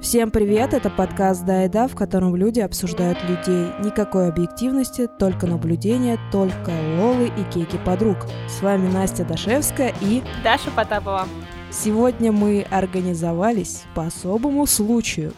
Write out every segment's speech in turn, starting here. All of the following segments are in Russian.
Всем привет, это подкаст «Да и да», в котором люди обсуждают людей. Никакой объективности, только наблюдения, только лолы и кейки подруг. С вами Настя Дашевская и... Даша Потапова. Сегодня мы организовались по особому случаю.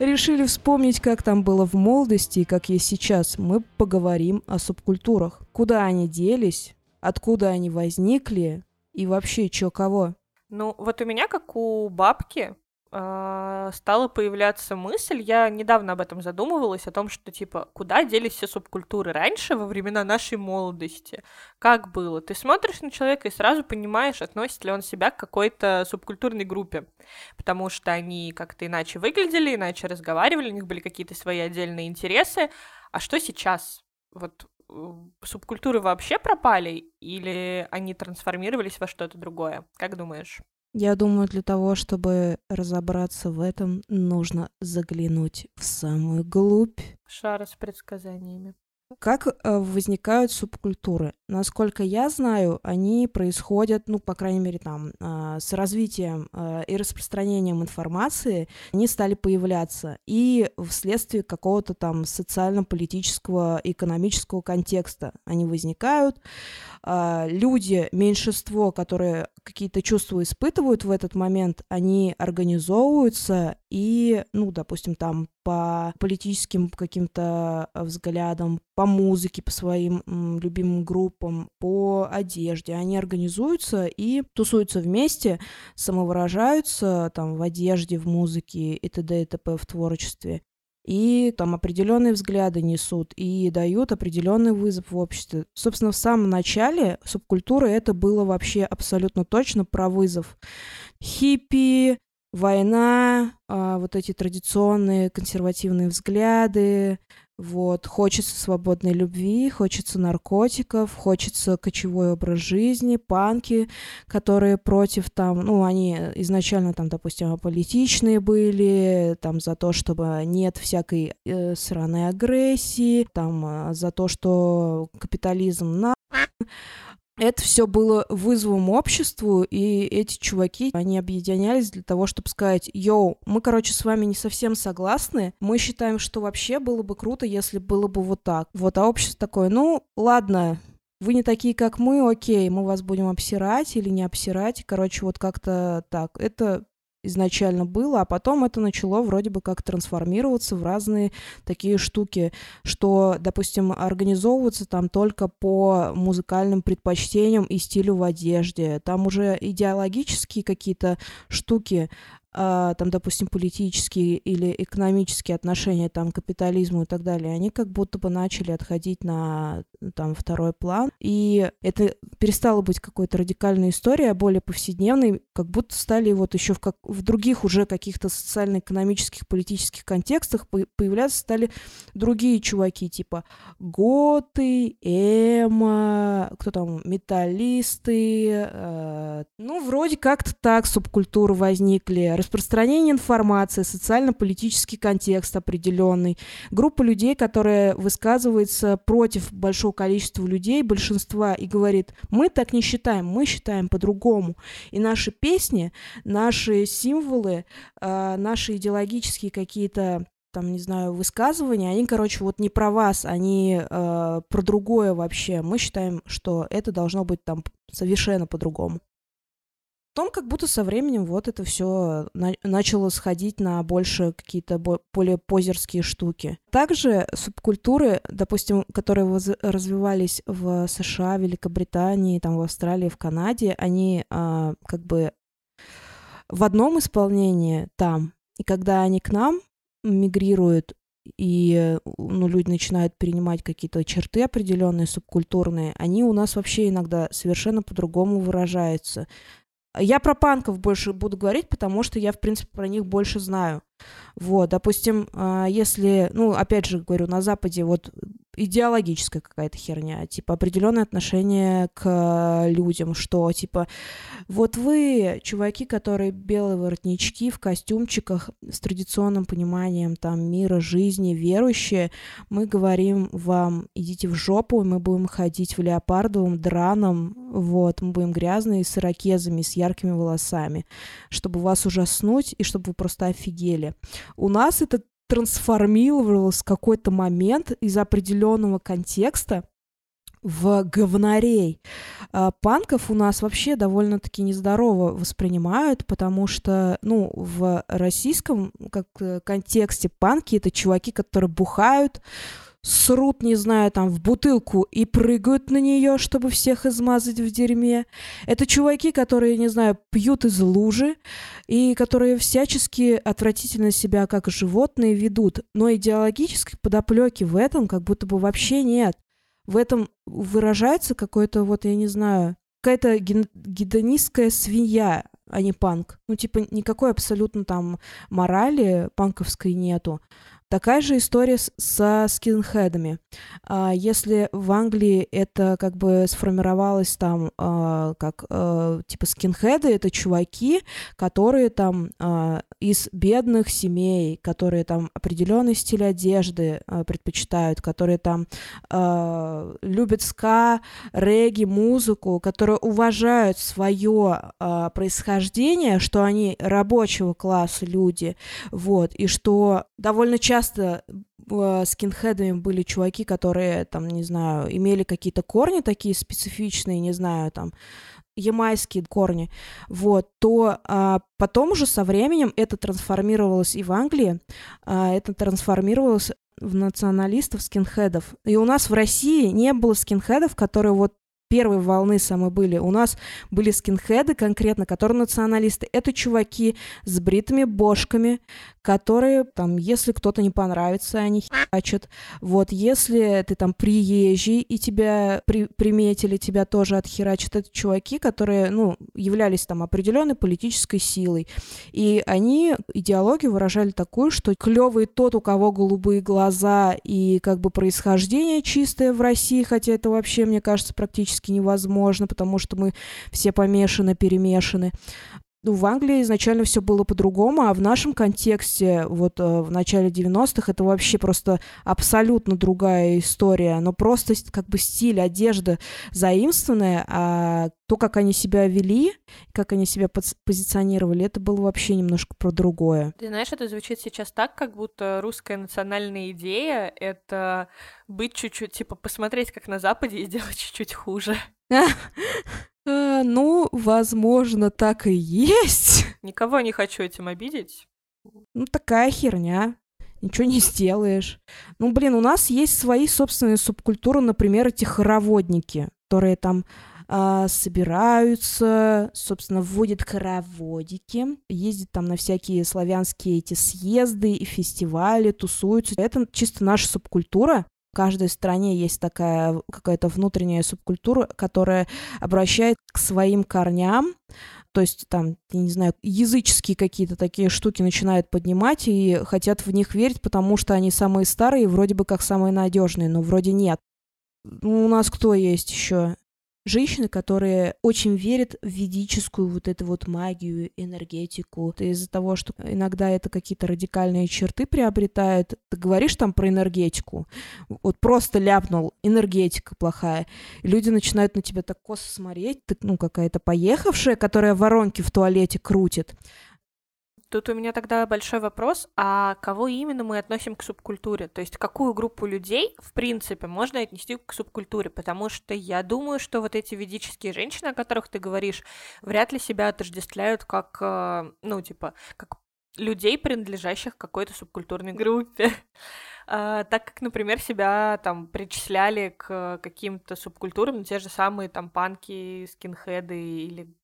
Решили вспомнить, как там было в молодости и как есть сейчас. Мы поговорим о субкультурах. Куда они делись, откуда они возникли и вообще чё кого. Ну, вот у меня, как у бабки, а, стала появляться мысль, я недавно об этом задумывалась, о том, что, типа, куда делись все субкультуры раньше, во времена нашей молодости? Как было? Ты смотришь на человека и сразу понимаешь, относит ли он себя к какой-то субкультурной группе, потому что они как-то иначе выглядели, иначе разговаривали, у них были какие-то свои отдельные интересы. А что сейчас? Вот субкультуры вообще пропали или они трансформировались во что-то другое? Как думаешь? Я думаю, для того, чтобы разобраться в этом, нужно заглянуть в самую глубь. Шара с предсказаниями. Как э, возникают субкультуры? Насколько я знаю, они происходят, ну, по крайней мере, там, э, с развитием э, и распространением информации, они стали появляться. И вследствие какого-то там социально-политического, экономического контекста они возникают. Люди, меньшинство, которые какие-то чувства испытывают в этот момент, они организовываются и, ну, допустим, там по политическим каким-то взглядам, по музыке, по своим м, любимым группам, по одежде. Они организуются и тусуются вместе, самовыражаются там в одежде, в музыке и т.д. и т.п. в творчестве и там определенные взгляды несут, и дают определенный вызов в обществе. Собственно, в самом начале субкультуры это было вообще абсолютно точно про вызов. Хиппи, война, а, вот эти традиционные консервативные взгляды, вот, хочется свободной любви, хочется наркотиков, хочется кочевой образ жизни, панки, которые против там, ну, они изначально там, допустим, аполитичные были, там за то, чтобы нет всякой э, сраной агрессии, там э, за то, что капитализм на это все было вызовом обществу, и эти чуваки, они объединялись для того, чтобы сказать, йоу, мы, короче, с вами не совсем согласны, мы считаем, что вообще было бы круто, если было бы вот так. Вот, а общество такое, ну, ладно, вы не такие, как мы, окей, мы вас будем обсирать или не обсирать, короче, вот как-то так. Это изначально было, а потом это начало вроде бы как трансформироваться в разные такие штуки, что, допустим, организовываться там только по музыкальным предпочтениям и стилю в одежде. Там уже идеологические какие-то штуки там, допустим, политические или экономические отношения там, к капитализму и так далее, они как будто бы начали отходить на там, второй план. И это перестало быть какой-то радикальной историей, а более повседневной, как будто стали вот еще в, как, в других уже каких-то социально-экономических, политических контекстах появляться стали другие чуваки, типа готы, эмо, кто там, металлисты, э, ну, вроде как-то так субкультуры возникли, распространение информации, социально-политический контекст определенный, группа людей, которая высказывается против большого количества людей, большинства, и говорит, мы так не считаем, мы считаем по-другому. И наши песни, наши символы, э, наши идеологические какие-то там, не знаю, высказывания, они, короче, вот не про вас, они э, про другое вообще. Мы считаем, что это должно быть там совершенно по-другому. Потом как будто со временем вот это все на- начало сходить на больше какие-то бо- более позерские штуки. Также субкультуры, допустим, которые развивались в США, Великобритании, там в Австралии, в Канаде, они а, как бы в одном исполнении там, и когда они к нам мигрируют, и ну, люди начинают перенимать какие-то черты определенные, субкультурные, они у нас вообще иногда совершенно по-другому выражаются. Я про панков больше буду говорить, потому что я, в принципе, про них больше знаю. Вот, допустим, а, если, ну, опять же говорю, на Западе вот идеологическая какая-то херня, типа определенное отношение к людям, что типа вот вы, чуваки, которые белые воротнички в костюмчиках с традиционным пониманием там мира, жизни, верующие, мы говорим вам, идите в жопу, мы будем ходить в леопардовом драном, вот, мы будем грязные с ирокезами, с яркими волосами, чтобы вас ужаснуть и чтобы вы просто офигели. У нас это трансформировалось в какой-то момент из определенного контекста в говнарей. А, панков у нас вообще довольно-таки нездорово воспринимают, потому что, ну, в российском как, э, контексте панки — это чуваки, которые бухают, срут, не знаю, там, в бутылку и прыгают на нее, чтобы всех измазать в дерьме. Это чуваки, которые, не знаю, пьют из лужи и которые всячески отвратительно себя как животные ведут. Но идеологической подоплеки в этом как будто бы вообще нет. В этом выражается какой-то, вот, я не знаю, какая-то гедонистская свинья, а не панк. Ну, типа, никакой абсолютно там морали панковской нету. Такая же история с, со скинхедами. А, если в Англии это как бы сформировалось там а, как а, типа скинхеды, это чуваки, которые там а, из бедных семей, которые там определенный стиль одежды а, предпочитают, которые там а, любят ска, регги, музыку, которые уважают свое а, происхождение, что они рабочего класса люди, вот, и что довольно часто часто э, скинхедами были чуваки, которые, там, не знаю, имели какие-то корни такие специфичные, не знаю, там, ямайские корни, вот, то а, потом уже со временем это трансформировалось и в Англии, а, это трансформировалось в националистов скинхедов. И у нас в России не было скинхедов, которые вот первой волны самые были. У нас были скинхеды конкретно, которые националисты. Это чуваки с бритыми бошками, которые там, если кто-то не понравится, они хачат. Вот, если ты там приезжий и тебя при, приметили, тебя тоже отхерачат, это чуваки, которые, ну, являлись там определенной политической силой. И они идеологию выражали такую, что клевый тот, у кого голубые глаза и как бы происхождение чистое в России, хотя это вообще, мне кажется, практически невозможно, потому что мы все помешаны, перемешаны ну, в Англии изначально все было по-другому, а в нашем контексте, вот э, в начале 90-х, это вообще просто абсолютно другая история. Но просто как бы стиль, одежда заимствованная, а то, как они себя вели, как они себя позиционировали, это было вообще немножко про другое. Ты знаешь, это звучит сейчас так, как будто русская национальная идея — это быть чуть-чуть, типа, посмотреть, как на Западе, и сделать чуть-чуть хуже. А, ну, возможно, так и есть. Никого не хочу этим обидеть. Ну, такая херня. Ничего не сделаешь. Ну, блин, у нас есть свои собственные субкультуры, например, эти хороводники, которые там а, собираются, собственно, вводят хороводики, ездят там на всякие славянские эти съезды и фестивали, тусуются. Это чисто наша субкультура, в каждой стране есть такая какая-то внутренняя субкультура, которая обращает к своим корням, то есть там, я не знаю, языческие какие-то такие штуки начинают поднимать и хотят в них верить, потому что они самые старые, вроде бы как самые надежные, но вроде нет. У нас кто есть еще? Женщины, которые очень верят в ведическую вот эту вот магию, энергетику. Из-за того, что иногда это какие-то радикальные черты приобретает, ты говоришь там про энергетику, вот просто ляпнул, энергетика плохая, люди начинают на тебя так косо смотреть, ты, ну, какая-то поехавшая, которая воронки в туалете крутит, Тут у меня тогда большой вопрос, а кого именно мы относим к субкультуре? То есть какую группу людей, в принципе, можно отнести к субкультуре? Потому что я думаю, что вот эти ведические женщины, о которых ты говоришь, вряд ли себя отождествляют как, э, ну, типа, как людей, принадлежащих какой-то субкультурной группе. Uh, так как, например, себя там причисляли к каким-то субкультурам, те же самые там панки, скинхеды или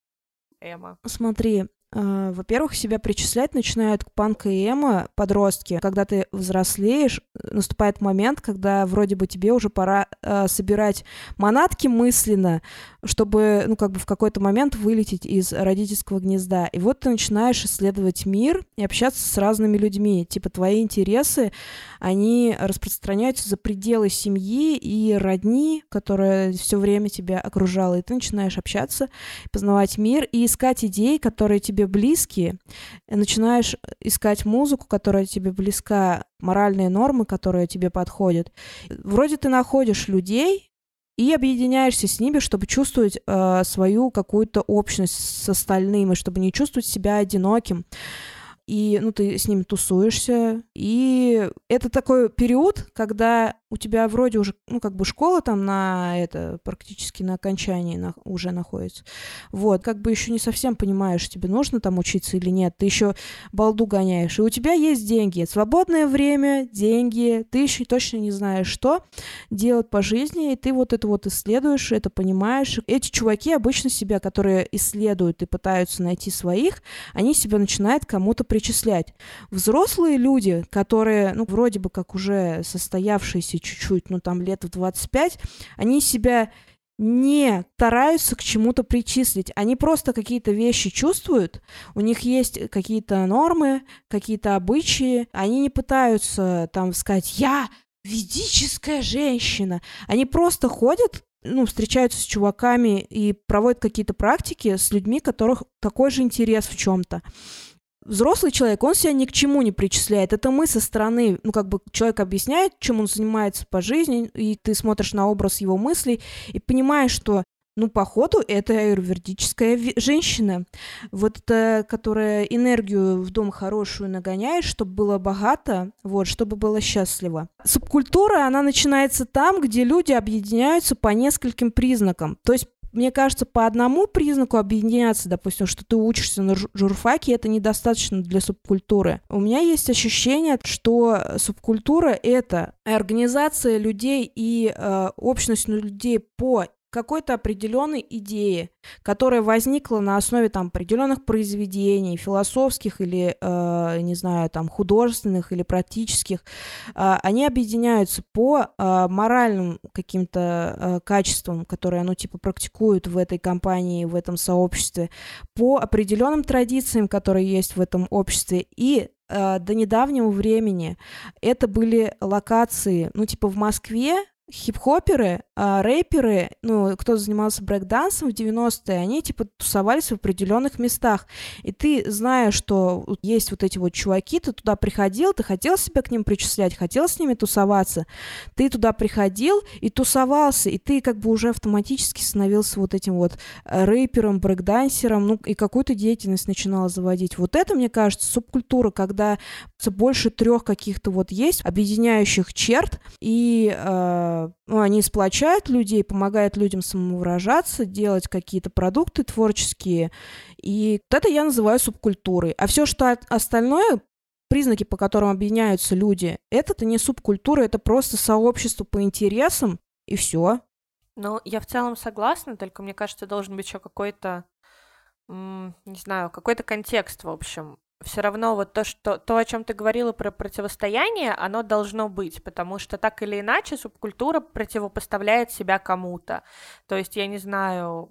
эмо. Смотри, во-первых, себя причислять начинают к панка и эмо подростки. Когда ты взрослеешь, наступает момент, когда вроде бы тебе уже пора э, собирать манатки мысленно, чтобы, ну, как бы в какой-то момент вылететь из родительского гнезда. И вот ты начинаешь исследовать мир и общаться с разными людьми. Типа твои интересы, они распространяются за пределы семьи и родни, которая все время тебя окружала. И ты начинаешь общаться, познавать мир и искать идеи, которые тебе близкие. И начинаешь искать музыку, которая тебе близка, моральные нормы, которые тебе подходят. Вроде ты находишь людей, и объединяешься с ними, чтобы чувствовать э, свою какую-то общность с остальными, чтобы не чувствовать себя одиноким и, ну, ты с ними тусуешься, и это такой период, когда у тебя вроде уже, ну, как бы школа там на это, практически на окончании на, уже находится. Вот, как бы еще не совсем понимаешь, тебе нужно там учиться или нет, ты еще балду гоняешь, и у тебя есть деньги, свободное время, деньги, ты еще точно не знаешь, что делать по жизни, и ты вот это вот исследуешь, это понимаешь. Эти чуваки обычно себя, которые исследуют и пытаются найти своих, они себя начинают кому-то при причислять. Взрослые люди, которые, ну, вроде бы как уже состоявшиеся чуть-чуть, ну, там, лет в 25, они себя не стараются к чему-то причислить. Они просто какие-то вещи чувствуют, у них есть какие-то нормы, какие-то обычаи. Они не пытаются там сказать «я ведическая женщина». Они просто ходят ну, встречаются с чуваками и проводят какие-то практики с людьми, которых такой же интерес в чем-то взрослый человек, он себя ни к чему не причисляет. Это мы со стороны, ну, как бы человек объясняет, чем он занимается по жизни, и ты смотришь на образ его мыслей и понимаешь, что ну, походу, это аюрведическая женщина, вот эта, которая энергию в дом хорошую нагоняет, чтобы было богато, вот, чтобы было счастливо. Субкультура, она начинается там, где люди объединяются по нескольким признакам. То есть мне кажется, по одному признаку объединяться, допустим, что ты учишься на журфаке, это недостаточно для субкультуры. У меня есть ощущение, что субкультура — это организация людей и э, общность людей по какой-то определенной идеи, которая возникла на основе там определенных произведений, философских или, э, не знаю, там художественных или практических, э, они объединяются по э, моральным каким-то э, качествам, которые, ну, типа, практикуют в этой компании, в этом сообществе, по определенным традициям, которые есть в этом обществе, и э, до недавнего времени это были локации, ну, типа в Москве хип-хоперы, а рэперы, ну, кто занимался брейк-дансом в 90-е, они, типа, тусовались в определенных местах. И ты, зная, что есть вот эти вот чуваки, ты туда приходил, ты хотел себя к ним причислять, хотел с ними тусоваться, ты туда приходил и тусовался, и ты как бы уже автоматически становился вот этим вот э, рэпером, брейк-дансером, ну, и какую-то деятельность начинала заводить. Вот это, мне кажется, субкультура, когда больше трех каких-то вот есть объединяющих черт, и э, ну, они сплочают людей, помогают людям самовыражаться, делать какие-то продукты творческие. И вот это я называю субкультурой. А все, что остальное, признаки, по которым объединяются люди, это-то не субкультура, это просто сообщество по интересам, и все. Ну, я в целом согласна, только мне кажется, должен быть еще какой-то, не знаю, какой-то контекст, в общем все равно вот то, что то, о чем ты говорила про противостояние, оно должно быть, потому что так или иначе субкультура противопоставляет себя кому-то. То есть, я не знаю,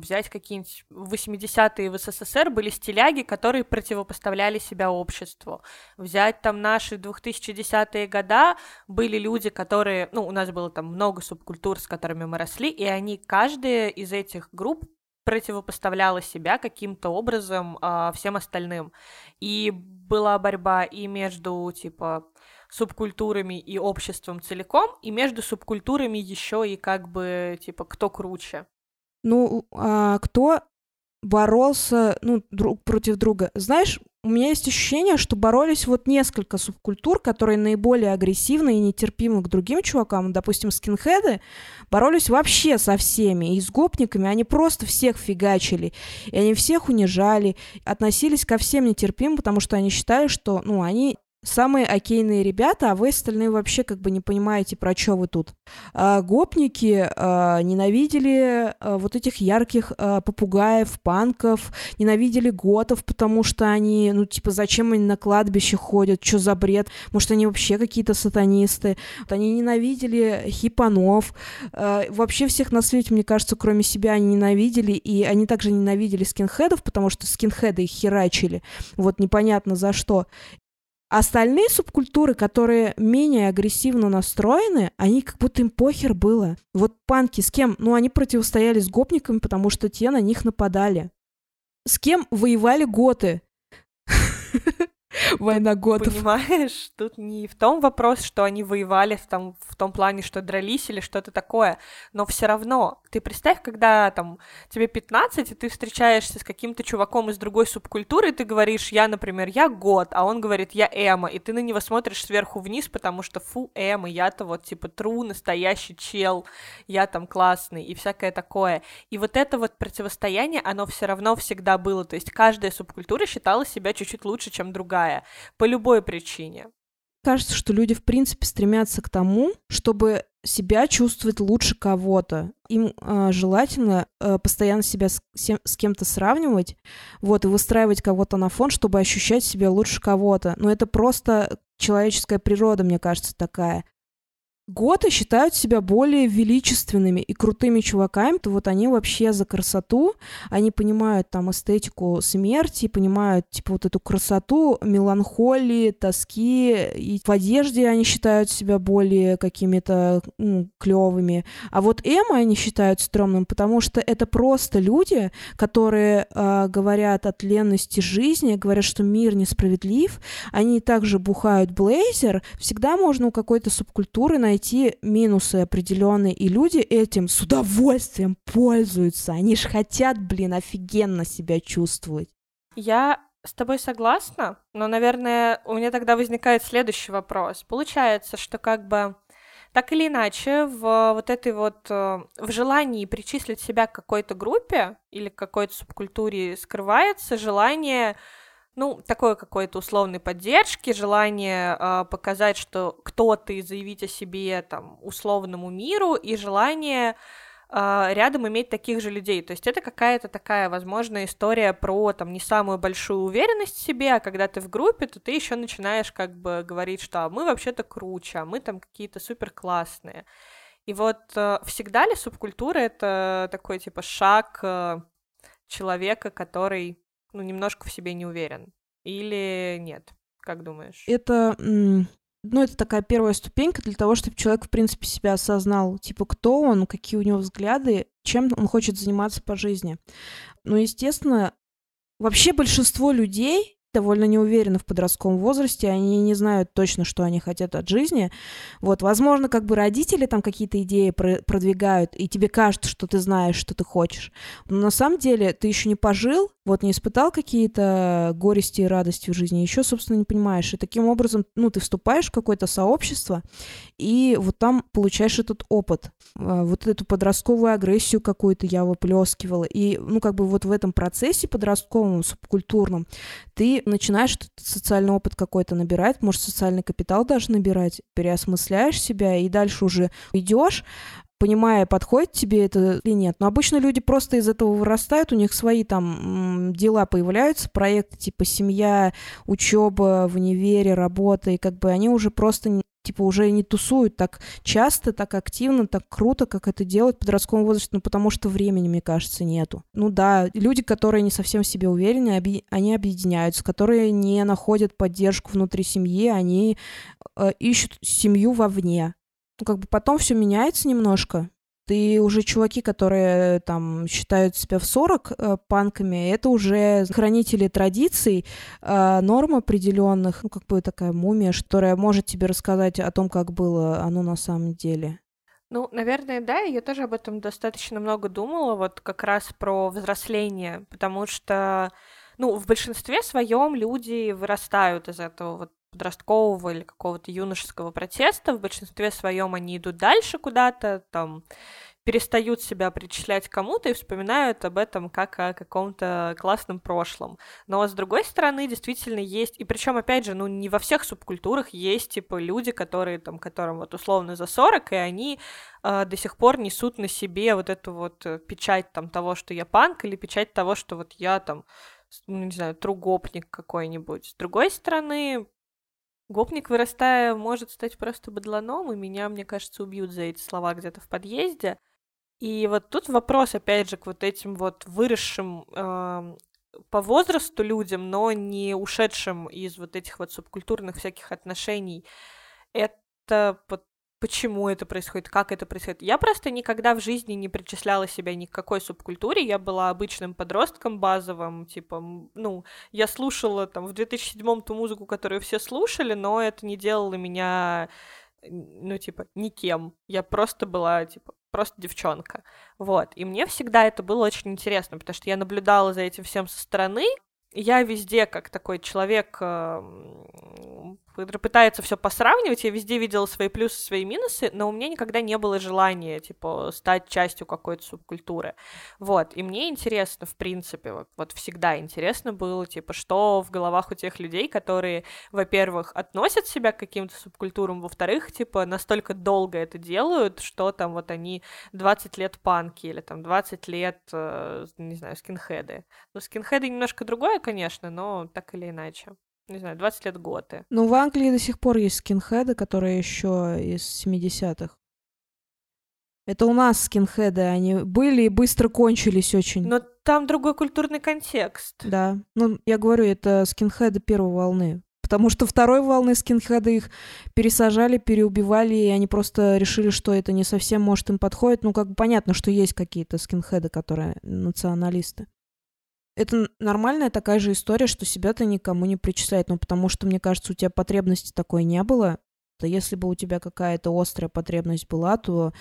взять какие-нибудь 80-е в СССР были стиляги, которые противопоставляли себя обществу. Взять там наши 2010-е года, были люди, которые, ну, у нас было там много субкультур, с которыми мы росли, и они, каждая из этих групп противопоставляла себя каким-то образом э, всем остальным. И была борьба и между, типа, субкультурами и обществом целиком, и между субкультурами еще и как бы, типа, кто круче. Ну, а кто боролся, ну, друг против друга? Знаешь, у меня есть ощущение, что боролись вот несколько субкультур, которые наиболее агрессивны и нетерпимы к другим чувакам. Допустим, скинхеды боролись вообще со всеми. И с гопниками они просто всех фигачили. И они всех унижали, относились ко всем нетерпимым, потому что они считали, что, ну, они самые окейные ребята, а вы остальные вообще как бы не понимаете, про что вы тут. А, гопники а, ненавидели а, вот этих ярких а, попугаев, панков, ненавидели готов, потому что они, ну, типа, зачем они на кладбище ходят, что за бред, может, они вообще какие-то сатанисты. Вот они ненавидели хипанов, а, вообще всех на свете, мне кажется, кроме себя они ненавидели, и они также ненавидели скинхедов, потому что скинхеды их херачили, вот непонятно за что. Остальные субкультуры, которые менее агрессивно настроены, они как будто им похер было. Вот панки с кем? Ну, они противостояли с гопниками, потому что те на них нападали. С кем воевали готы? Война годов. Понимаешь, тут не в том вопрос, что они воевали в том, в том плане, что дрались или что-то такое, но все равно, ты представь, когда там тебе 15, и ты встречаешься с каким-то чуваком из другой субкультуры, и ты говоришь, я, например, я год, а он говорит, я эмо, и ты на него смотришь сверху вниз, потому что фу, эмо, я-то вот типа тру, настоящий чел, я там классный, и всякое такое. И вот это вот противостояние, оно все равно всегда было, то есть каждая субкультура считала себя чуть-чуть лучше, чем другая, по любой причине. Кажется, что люди, в принципе, стремятся к тому, чтобы себя чувствовать лучше кого-то. Им э, желательно э, постоянно себя с, с кем-то сравнивать, вот, и выстраивать кого-то на фон, чтобы ощущать себя лучше кого-то. Но это просто человеческая природа, мне кажется, такая. Готы считают себя более величественными и крутыми чуваками, то вот они вообще за красоту, они понимают там эстетику смерти, понимают типа вот эту красоту, меланхолии, тоски, и в одежде они считают себя более какими-то ну, клевыми. А вот эмо они считают стрёмным, потому что это просто люди, которые э, говорят о тленности жизни, говорят, что мир несправедлив, они также бухают блейзер, всегда можно у какой-то субкультуры найти найти минусы определенные, и люди этим с удовольствием пользуются. Они же хотят, блин, офигенно себя чувствовать. Я с тобой согласна, но, наверное, у меня тогда возникает следующий вопрос. Получается, что как бы так или иначе, в вот этой вот, э, в желании причислить себя к какой-то группе или к какой-то субкультуре скрывается желание ну, такой какой-то условной поддержки, желание э, показать, что кто ты, заявить о себе там условному миру, и желание э, рядом иметь таких же людей. То есть это какая-то такая, возможно, история про там не самую большую уверенность в себе, а когда ты в группе, то ты еще начинаешь как бы говорить, что а мы вообще-то круче, а мы там какие-то супер классные. И вот э, всегда ли субкультура это такой типа шаг э, человека, который ну, немножко в себе не уверен? Или нет? Как думаешь? Это, ну, это такая первая ступенька для того, чтобы человек, в принципе, себя осознал, типа, кто он, какие у него взгляды, чем он хочет заниматься по жизни. Ну, естественно, вообще большинство людей довольно не уверены в подростковом возрасте, они не знают точно, что они хотят от жизни. Вот, возможно, как бы родители там какие-то идеи продвигают, и тебе кажется, что ты знаешь, что ты хочешь. Но на самом деле ты еще не пожил, вот не испытал какие-то горести и радости в жизни, еще, собственно, не понимаешь. И таким образом, ну, ты вступаешь в какое-то сообщество, и вот там получаешь этот опыт, а, вот эту подростковую агрессию какую-то я выплескивала. И, ну, как бы вот в этом процессе подростковом, субкультурном, ты начинаешь социальный опыт какой-то набирать, может, социальный капитал даже набирать, переосмысляешь себя, и дальше уже идешь, понимая, подходит тебе это или нет. Но обычно люди просто из этого вырастают, у них свои там дела появляются, проекты типа семья, учеба в универе, работа, и как бы они уже просто типа уже не тусуют так часто, так активно, так круто, как это делать в подростковом возрасте, ну потому что времени, мне кажется, нету. Ну да, люди, которые не совсем в себе уверены, оби- они объединяются, которые не находят поддержку внутри семьи, они э, ищут семью вовне ну, как бы потом все меняется немножко. Ты уже чуваки, которые там считают себя в 40 э, панками, это уже хранители традиций, э, норм определенных, ну, как бы такая мумия, которая может тебе рассказать о том, как было оно на самом деле. Ну, наверное, да, я тоже об этом достаточно много думала, вот как раз про взросление, потому что, ну, в большинстве своем люди вырастают из этого вот подросткового или какого-то юношеского протеста. В большинстве своем они идут дальше куда-то, там перестают себя причислять кому-то и вспоминают об этом как о каком-то классном прошлом. Но с другой стороны, действительно есть, и причем, опять же, ну, не во всех субкультурах есть, типа, люди, которые, там, которым вот условно за 40, и они э, до сих пор несут на себе вот эту вот э, печать, там, того, что я панк, или печать того, что вот я, там, ну, не знаю, тругопник какой-нибудь. С другой стороны, Гопник, вырастая, может стать просто быдланом, и меня, мне кажется, убьют за эти слова где-то в подъезде. И вот тут вопрос, опять же, к вот этим вот выросшим э, по возрасту людям, но не ушедшим из вот этих вот субкультурных всяких отношений. Это вот почему это происходит, как это происходит. Я просто никогда в жизни не причисляла себя ни к какой субкультуре, я была обычным подростком базовым, типа, ну, я слушала там в 2007-м ту музыку, которую все слушали, но это не делало меня, ну, типа, никем. Я просто была, типа, просто девчонка. Вот. И мне всегда это было очень интересно, потому что я наблюдала за этим всем со стороны, я везде, как такой человек, эм, который пытается все посравнивать, я везде видела свои плюсы, свои минусы, но у меня никогда не было желания, типа, стать частью какой-то субкультуры. Вот, и мне интересно, в принципе, вот, вот всегда интересно было, типа, что в головах у тех людей, которые, во-первых, относят себя к каким-то субкультурам, во-вторых, типа, настолько долго это делают, что там вот они 20 лет панки или там 20 лет, э, не знаю, скинхеды. Ну, скинхеды немножко другое, конечно, но так или иначе. Не знаю, 20 лет готы. Ну, в Англии до сих пор есть скинхеды, которые еще из 70-х. Это у нас скинхеды, они были и быстро кончились очень. Но там другой культурный контекст. Да. Ну, я говорю, это скинхеды первой волны. Потому что второй волны скинхеды их пересажали, переубивали, и они просто решили, что это не совсем, может, им подходит. Ну, как бы понятно, что есть какие-то скинхеды, которые националисты. Это нормальная такая же история, что себя ты никому не причисляет, ну, потому что, мне кажется, у тебя потребности такой не было. То если бы у тебя какая-то острая потребность была, то,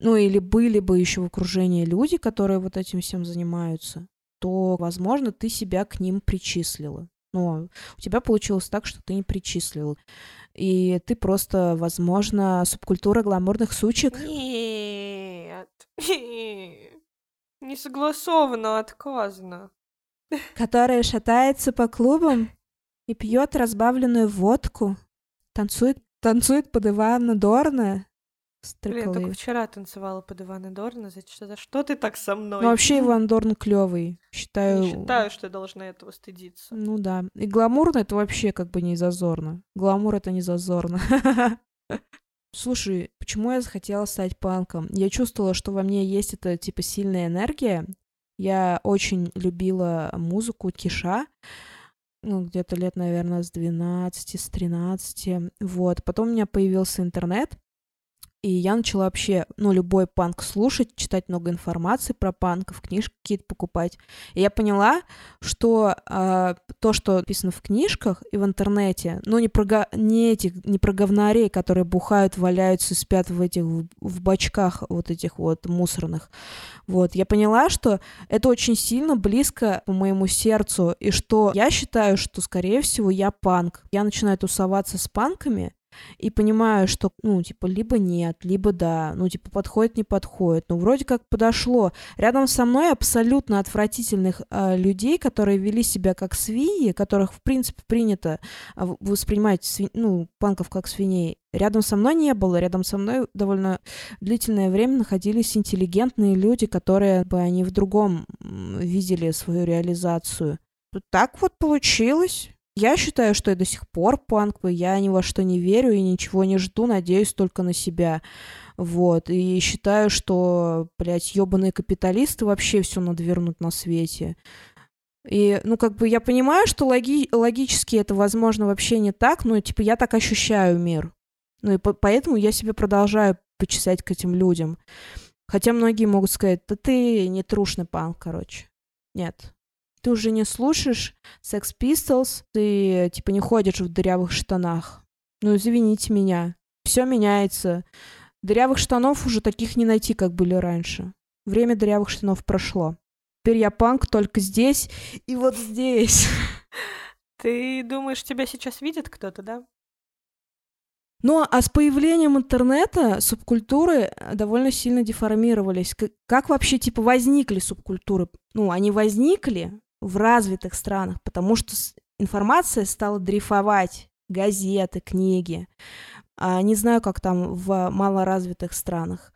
ну, или были бы еще в окружении люди, которые вот этим всем занимаются, то, возможно, ты себя к ним причислила. Но у тебя получилось так, что ты не причислил. И ты просто, возможно, субкультура гламурных сучек. Нет, не согласовано, отказано которая шатается по клубам и пьет разбавленную водку, танцует, танцует под Ивана Дорна. Блин, только вчера танцевала под Ивана Дорна. За что, за что ты так со мной? Ну, вообще Иван Дорн клевый. Считаю... Не считаю, что я должна этого стыдиться. Ну да. И гламурно это вообще как бы не зазорно. Гламур это не зазорно. Слушай, почему я захотела стать панком? Я чувствовала, что во мне есть эта, типа, сильная энергия, я очень любила музыку Киша, ну, где-то лет, наверное, с 12, с 13, вот. Потом у меня появился интернет, и я начала вообще, ну, любой панк слушать, читать много информации про панков, книжки какие-то покупать. И я поняла, что э, то, что написано в книжках и в интернете, ну, не про, не этих, не про говнарей, которые бухают, валяются, спят в этих, в бачках вот этих вот мусорных. Вот, я поняла, что это очень сильно близко по моему сердцу, и что я считаю, что, скорее всего, я панк. Я начинаю тусоваться с панками, и понимаю, что, ну, типа, либо нет, либо да, ну, типа, подходит, не подходит. Ну, вроде как подошло. Рядом со мной абсолютно отвратительных э, людей, которые вели себя как свиньи, которых, в принципе, принято воспринимать, сви... ну, панков как свиней. Рядом со мной не было, рядом со мной довольно длительное время находились интеллигентные люди, которые бы они в другом видели свою реализацию. Так вот получилось. Я считаю, что я до сих пор панк, я ни во что не верю и ничего не жду, надеюсь только на себя. Вот, и считаю, что, блядь, ёбаные капиталисты вообще все надвернут на свете. И, ну, как бы я понимаю, что логи логически это, возможно, вообще не так, но, типа, я так ощущаю мир. Ну, и по поэтому я себе продолжаю почесать к этим людям. Хотя многие могут сказать, да ты не трушный панк, короче. Нет, ты уже не слушаешь Sex Pistols, ты типа не ходишь в дырявых штанах. Ну, извините меня. Все меняется. Дырявых штанов уже таких не найти, как были раньше. Время дырявых штанов прошло. Теперь я панк только здесь и вот здесь. Ты думаешь, тебя сейчас видит кто-то, да? Ну, а с появлением интернета субкультуры довольно сильно деформировались. Как вообще, типа, возникли субкультуры? Ну, они возникли в развитых странах, потому что информация стала дрейфовать. Газеты, книги. А не знаю, как там в малоразвитых странах.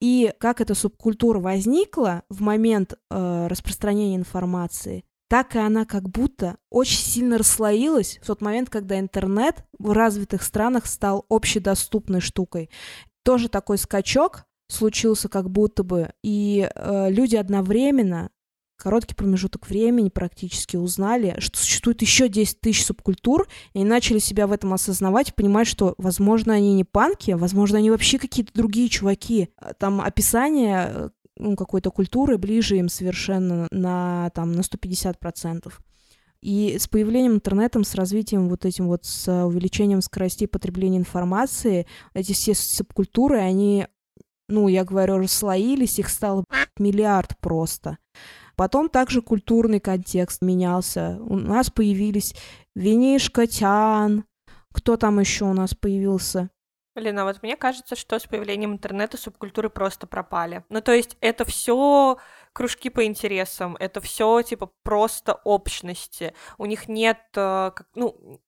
И как эта субкультура возникла в момент э, распространения информации, так и она как будто очень сильно расслоилась в тот момент, когда интернет в развитых странах стал общедоступной штукой. Тоже такой скачок случился как будто бы, и э, люди одновременно короткий промежуток времени практически узнали, что существует еще 10 тысяч субкультур, и начали себя в этом осознавать, понимать, что, возможно, они не панки, а, возможно, они вообще какие-то другие чуваки. Там описание э, ну, какой-то культуры ближе им совершенно на, там, на 150%. И с появлением интернета, с развитием вот этим вот, с увеличением скоростей потребления информации, эти все субкультуры, они, ну, я говорю, расслоились, их стало миллиард просто. Потом также культурный контекст менялся. У нас появились винишка, тян, кто там еще у нас появился? Блин, а вот мне кажется, что с появлением интернета субкультуры просто пропали. Ну, то есть это все кружки по интересам, это все типа просто общности. У них нет, э, ну,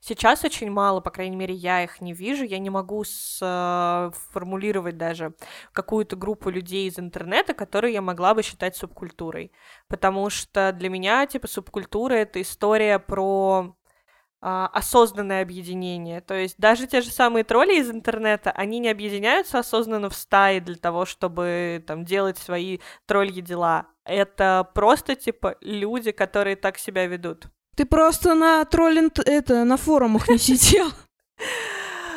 Сейчас очень мало, по крайней мере, я их не вижу. Я не могу сформулировать даже какую-то группу людей из интернета, которые я могла бы считать субкультурой. Потому что для меня, типа, субкультура — это история про а, осознанное объединение. То есть даже те же самые тролли из интернета, они не объединяются осознанно в стаи для того, чтобы там делать свои тролльи дела. Это просто типа люди, которые так себя ведут. Ты просто на троллинг это на форумах не сидел.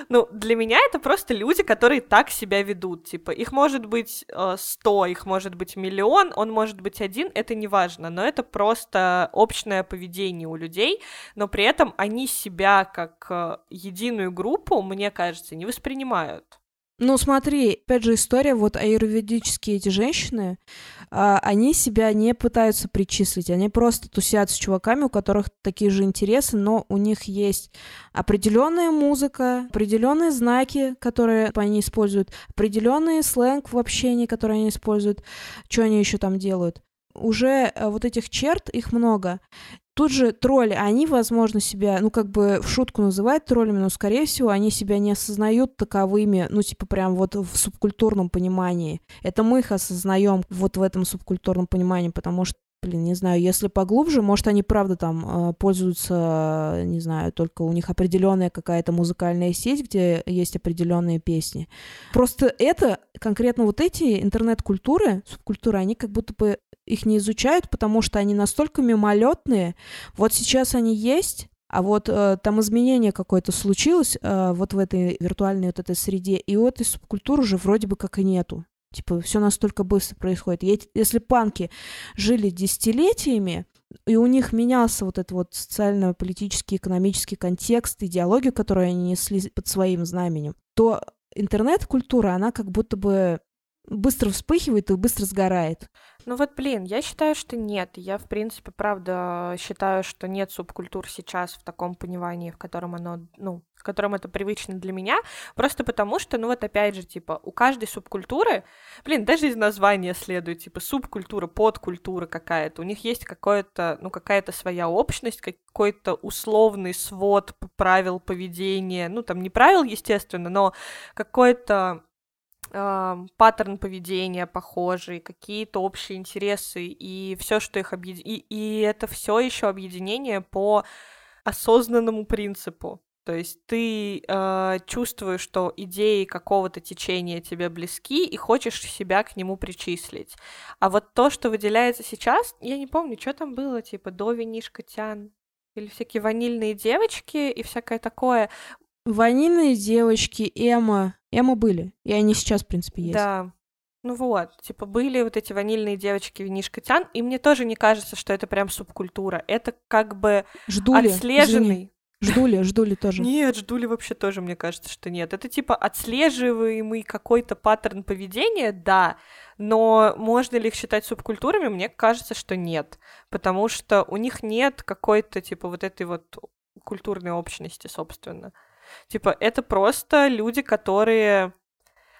Ну, для меня это просто люди, которые так себя ведут. Типа, их может быть э, сто, их может быть миллион, он может быть один, это не важно, но это просто общее поведение у людей, но при этом они себя как э, единую группу, мне кажется, не воспринимают. Ну, смотри, опять же, история, вот аюрведические эти женщины, а, они себя не пытаются причислить, они просто тусят с чуваками, у которых такие же интересы, но у них есть определенная музыка, определенные знаки, которые они используют, определенный сленг в общении, который они используют, что они еще там делают уже э, вот этих черт, их много. Тут же тролли, они, возможно, себя, ну, как бы в шутку называют троллями, но, скорее всего, они себя не осознают таковыми, ну, типа, прям вот в субкультурном понимании. Это мы их осознаем вот в этом субкультурном понимании, потому что блин, не знаю, если поглубже, может, они правда там э, пользуются, не знаю, только у них определенная какая-то музыкальная сеть, где есть определенные песни. Просто это, конкретно вот эти интернет-культуры, субкультуры, они как будто бы их не изучают, потому что они настолько мимолетные. Вот сейчас они есть, а вот э, там изменение какое-то случилось э, вот в этой виртуальной вот этой среде, и у этой субкультуры уже вроде бы как и нету. Типа, все настолько быстро происходит. Если панки жили десятилетиями, и у них менялся вот этот вот социально-политический, экономический контекст, идеологию, которую они несли под своим знаменем, то интернет-культура, она как будто бы быстро вспыхивает и быстро сгорает. Ну вот, блин, я считаю, что нет. Я, в принципе, правда считаю, что нет субкультур сейчас в таком понимании, в котором оно, ну, в котором это привычно для меня, просто потому что, ну вот опять же, типа, у каждой субкультуры, блин, даже из названия следует, типа, субкультура, подкультура какая-то, у них есть какое-то, ну, какая-то своя общность, какой-то условный свод правил поведения, ну, там, не правил, естественно, но какой-то э, паттерн поведения похожий, какие-то общие интересы и все, что их объединяет. И, и это все еще объединение по осознанному принципу. То есть ты э, чувствуешь, что идеи какого-то течения тебе близки и хочешь себя к нему причислить. А вот то, что выделяется сейчас, я не помню, что там было, типа до винишка тян или всякие ванильные девочки и всякое такое. Ванильные девочки, Эма. Эма были. И они сейчас, в принципе, есть. Да. Ну вот, типа были вот эти ванильные девочки винишка тян, и мне тоже не кажется, что это прям субкультура. Это как бы Ждули, отслеженный. Извини. Ждули, ждули тоже. Нет, ждули вообще тоже, мне кажется, что нет. Это типа отслеживаемый какой-то паттерн поведения, да, но можно ли их считать субкультурами? Мне кажется, что нет, потому что у них нет какой-то типа вот этой вот культурной общности, собственно. Типа, это просто люди, которые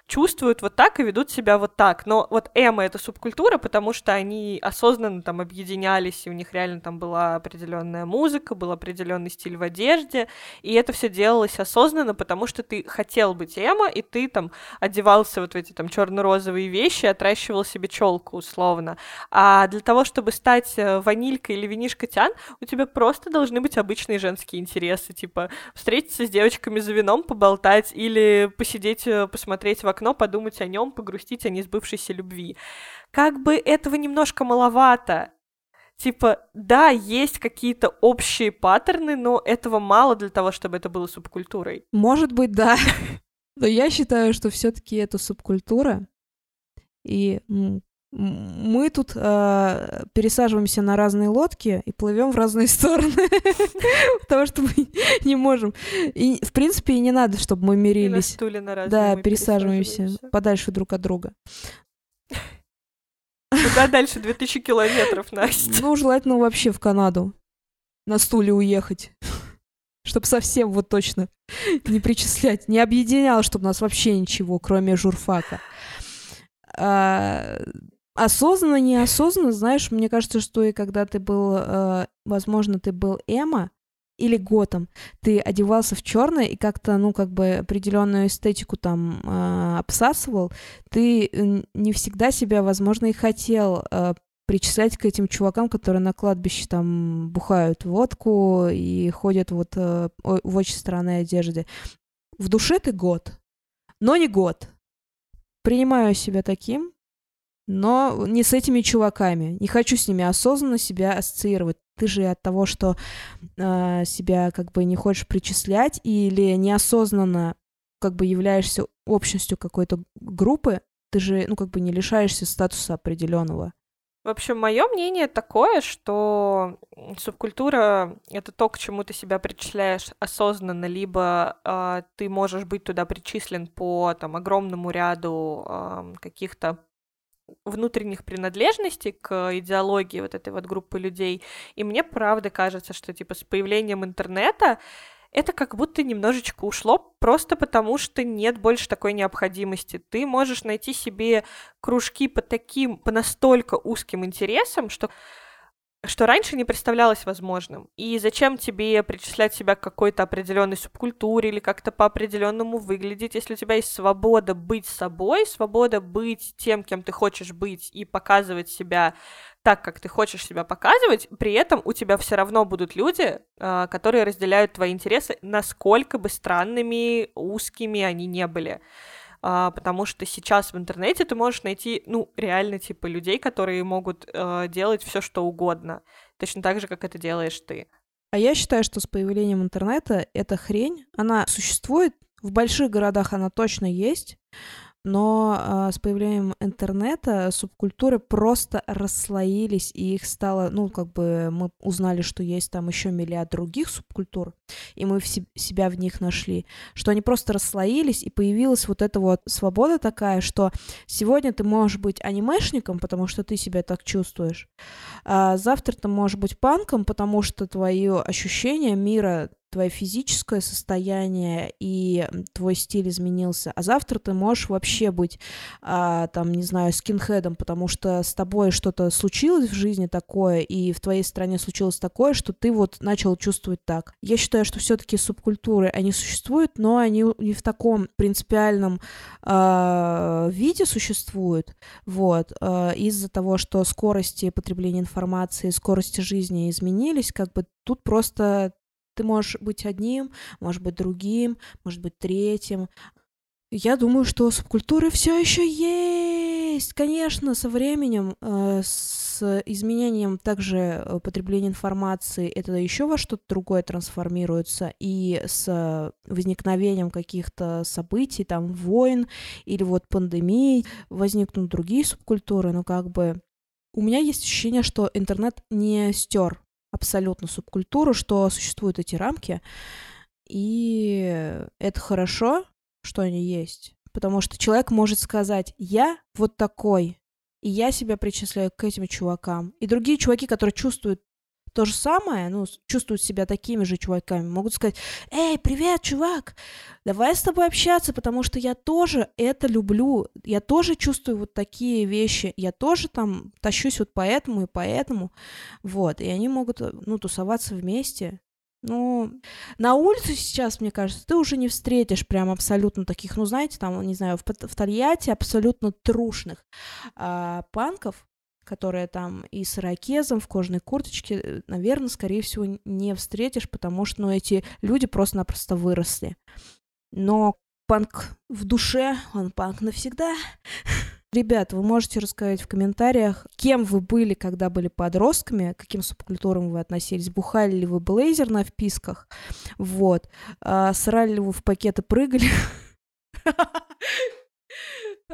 чувствуют вот так и ведут себя вот так. Но вот эмо — это субкультура, потому что они осознанно там объединялись, и у них реально там была определенная музыка, был определенный стиль в одежде, и это все делалось осознанно, потому что ты хотел быть эмо, и ты там одевался вот в эти там черно-розовые вещи, отращивал себе челку условно. А для того, чтобы стать э, ванилькой или винишка тян, у тебя просто должны быть обычные женские интересы, типа встретиться с девочками за вином, поболтать или посидеть, э, посмотреть в окно, подумать о нем, погрустить о несбывшейся любви. Как бы этого немножко маловато. Типа, да, есть какие-то общие паттерны, но этого мало для того, чтобы это было субкультурой. Может быть, да. Но я считаю, что все-таки это субкультура. И мы тут э, пересаживаемся на разные лодки и плывем в разные стороны, потому что мы не можем. И, в принципе, и не надо, чтобы мы мирились. Да, пересаживаемся подальше друг от друга. Куда дальше? 2000 километров, Настя. Ну, желательно вообще в Канаду на стуле уехать. Чтобы совсем вот точно не причислять, не объединял, чтобы нас вообще ничего, кроме журфака. А, осознанно, неосознанно, знаешь, мне кажется, что и когда ты был, э, возможно, ты был Эма или Готом, ты одевался в черное и как-то, ну, как бы определенную эстетику там э, обсасывал, ты не всегда себя, возможно, и хотел э, причислять к этим чувакам, которые на кладбище там бухают водку и ходят вот э, в очень странной одежде. В душе ты год, но не год. Принимаю себя таким, но не с этими чуваками. Не хочу с ними осознанно себя ассоциировать. Ты же от того, что э, себя как бы не хочешь причислять или неосознанно как бы являешься общностью какой-то группы, ты же, ну, как бы не лишаешься статуса определенного. В общем, мое мнение такое, что субкультура — это то, к чему ты себя причисляешь осознанно, либо э, ты можешь быть туда причислен по там, огромному ряду э, каких-то внутренних принадлежностей к идеологии вот этой вот группы людей. И мне правда кажется, что типа с появлением интернета это как будто немножечко ушло просто потому, что нет больше такой необходимости. Ты можешь найти себе кружки по таким, по настолько узким интересам, что что раньше не представлялось возможным. И зачем тебе причислять себя к какой-то определенной субкультуре или как-то по определенному выглядеть, если у тебя есть свобода быть собой, свобода быть тем, кем ты хочешь быть и показывать себя так, как ты хочешь себя показывать, при этом у тебя все равно будут люди, а, которые разделяют твои интересы, насколько бы странными, узкими они не были а, потому что сейчас в интернете ты можешь найти, ну, реально, типа, людей, которые могут э, делать все, что угодно, точно так же, как это делаешь ты. А я считаю, что с появлением интернета эта хрень, она существует, в больших городах она точно есть, но э, с появлением интернета субкультуры просто расслоились, и их стало, ну, как бы мы узнали, что есть там еще миллиард других субкультур, и мы в се- себя в них нашли, что они просто расслоились, и появилась вот эта вот свобода такая, что сегодня ты можешь быть анимешником, потому что ты себя так чувствуешь, а завтра ты можешь быть панком, потому что твои ощущения мира твое физическое состояние и твой стиль изменился, а завтра ты можешь вообще быть, а, там, не знаю, скинхедом, потому что с тобой что-то случилось в жизни такое, и в твоей стране случилось такое, что ты вот начал чувствовать так. Я считаю, что все-таки субкультуры, они существуют, но они не в таком принципиальном э, виде существуют, вот, э, из-за того, что скорости потребления информации, скорости жизни изменились, как бы тут просто ты можешь быть одним, может быть другим, может быть третьим. Я думаю, что субкультуры все еще есть. Конечно, со временем, э, с изменением также э, потребления информации, это еще во что-то другое трансформируется, и с возникновением каких-то событий, там, войн или вот пандемий, возникнут другие субкультуры, но как бы у меня есть ощущение, что интернет не стер абсолютно субкультуру, что существуют эти рамки, и это хорошо, что они есть, потому что человек может сказать, я вот такой, и я себя причисляю к этим чувакам. И другие чуваки, которые чувствуют то же самое, ну, чувствуют себя такими же чуваками, могут сказать, эй, привет, чувак, давай с тобой общаться, потому что я тоже это люблю, я тоже чувствую вот такие вещи, я тоже там тащусь вот поэтому и поэтому, вот, и они могут, ну, тусоваться вместе, ну, на улице сейчас, мне кажется, ты уже не встретишь прям абсолютно таких, ну, знаете, там, не знаю, в, в Тольятти абсолютно трушных а, панков, которые там и с ирокезом в кожаной курточке, э, наверное, скорее всего, не встретишь, потому что, ну, эти люди просто-напросто выросли. Но панк в душе, он панк навсегда. Ребят, вы можете рассказать в комментариях, кем вы были, когда были подростками, каким субкультурам вы относились, бухали ли вы блейзер на вписках, вот, а, срали ли вы в пакеты, прыгали.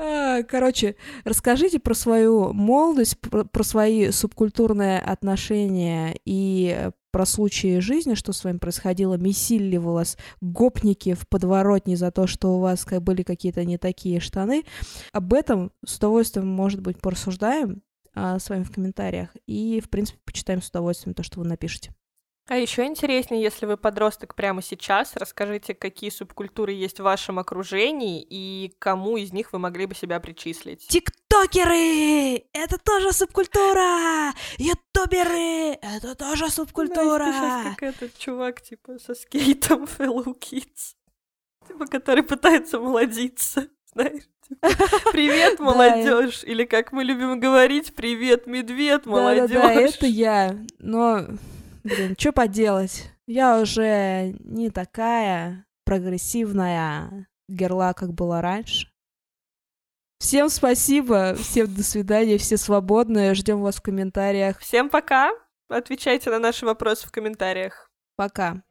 А, короче, расскажите про свою молодость, про, про свои субкультурные отношения и про случаи жизни, что с вами происходило, месили ли вас гопники в подворотне за то, что у вас были какие-то не такие штаны. Об этом с удовольствием, может быть, порассуждаем а, с вами в комментариях и, в принципе, почитаем с удовольствием то, что вы напишете. А еще интереснее, если вы подросток прямо сейчас, расскажите, какие субкультуры есть в вашем окружении и кому из них вы могли бы себя причислить. Тиктокеры! Это тоже субкультура! Ютуберы! Это тоже субкультура! Знаешь, как этот чувак, типа, со скейтом Fellow Kids. Типа, который пытается молодиться. Знаешь? Типа, привет, молодежь! Или как мы любим говорить, привет, медведь, молодежь! Да, это я. Но Блин, что поделать? Я уже не такая прогрессивная герла, как была раньше. Всем спасибо, всем до свидания, все свободные, ждем вас в комментариях. Всем пока, отвечайте на наши вопросы в комментариях. Пока.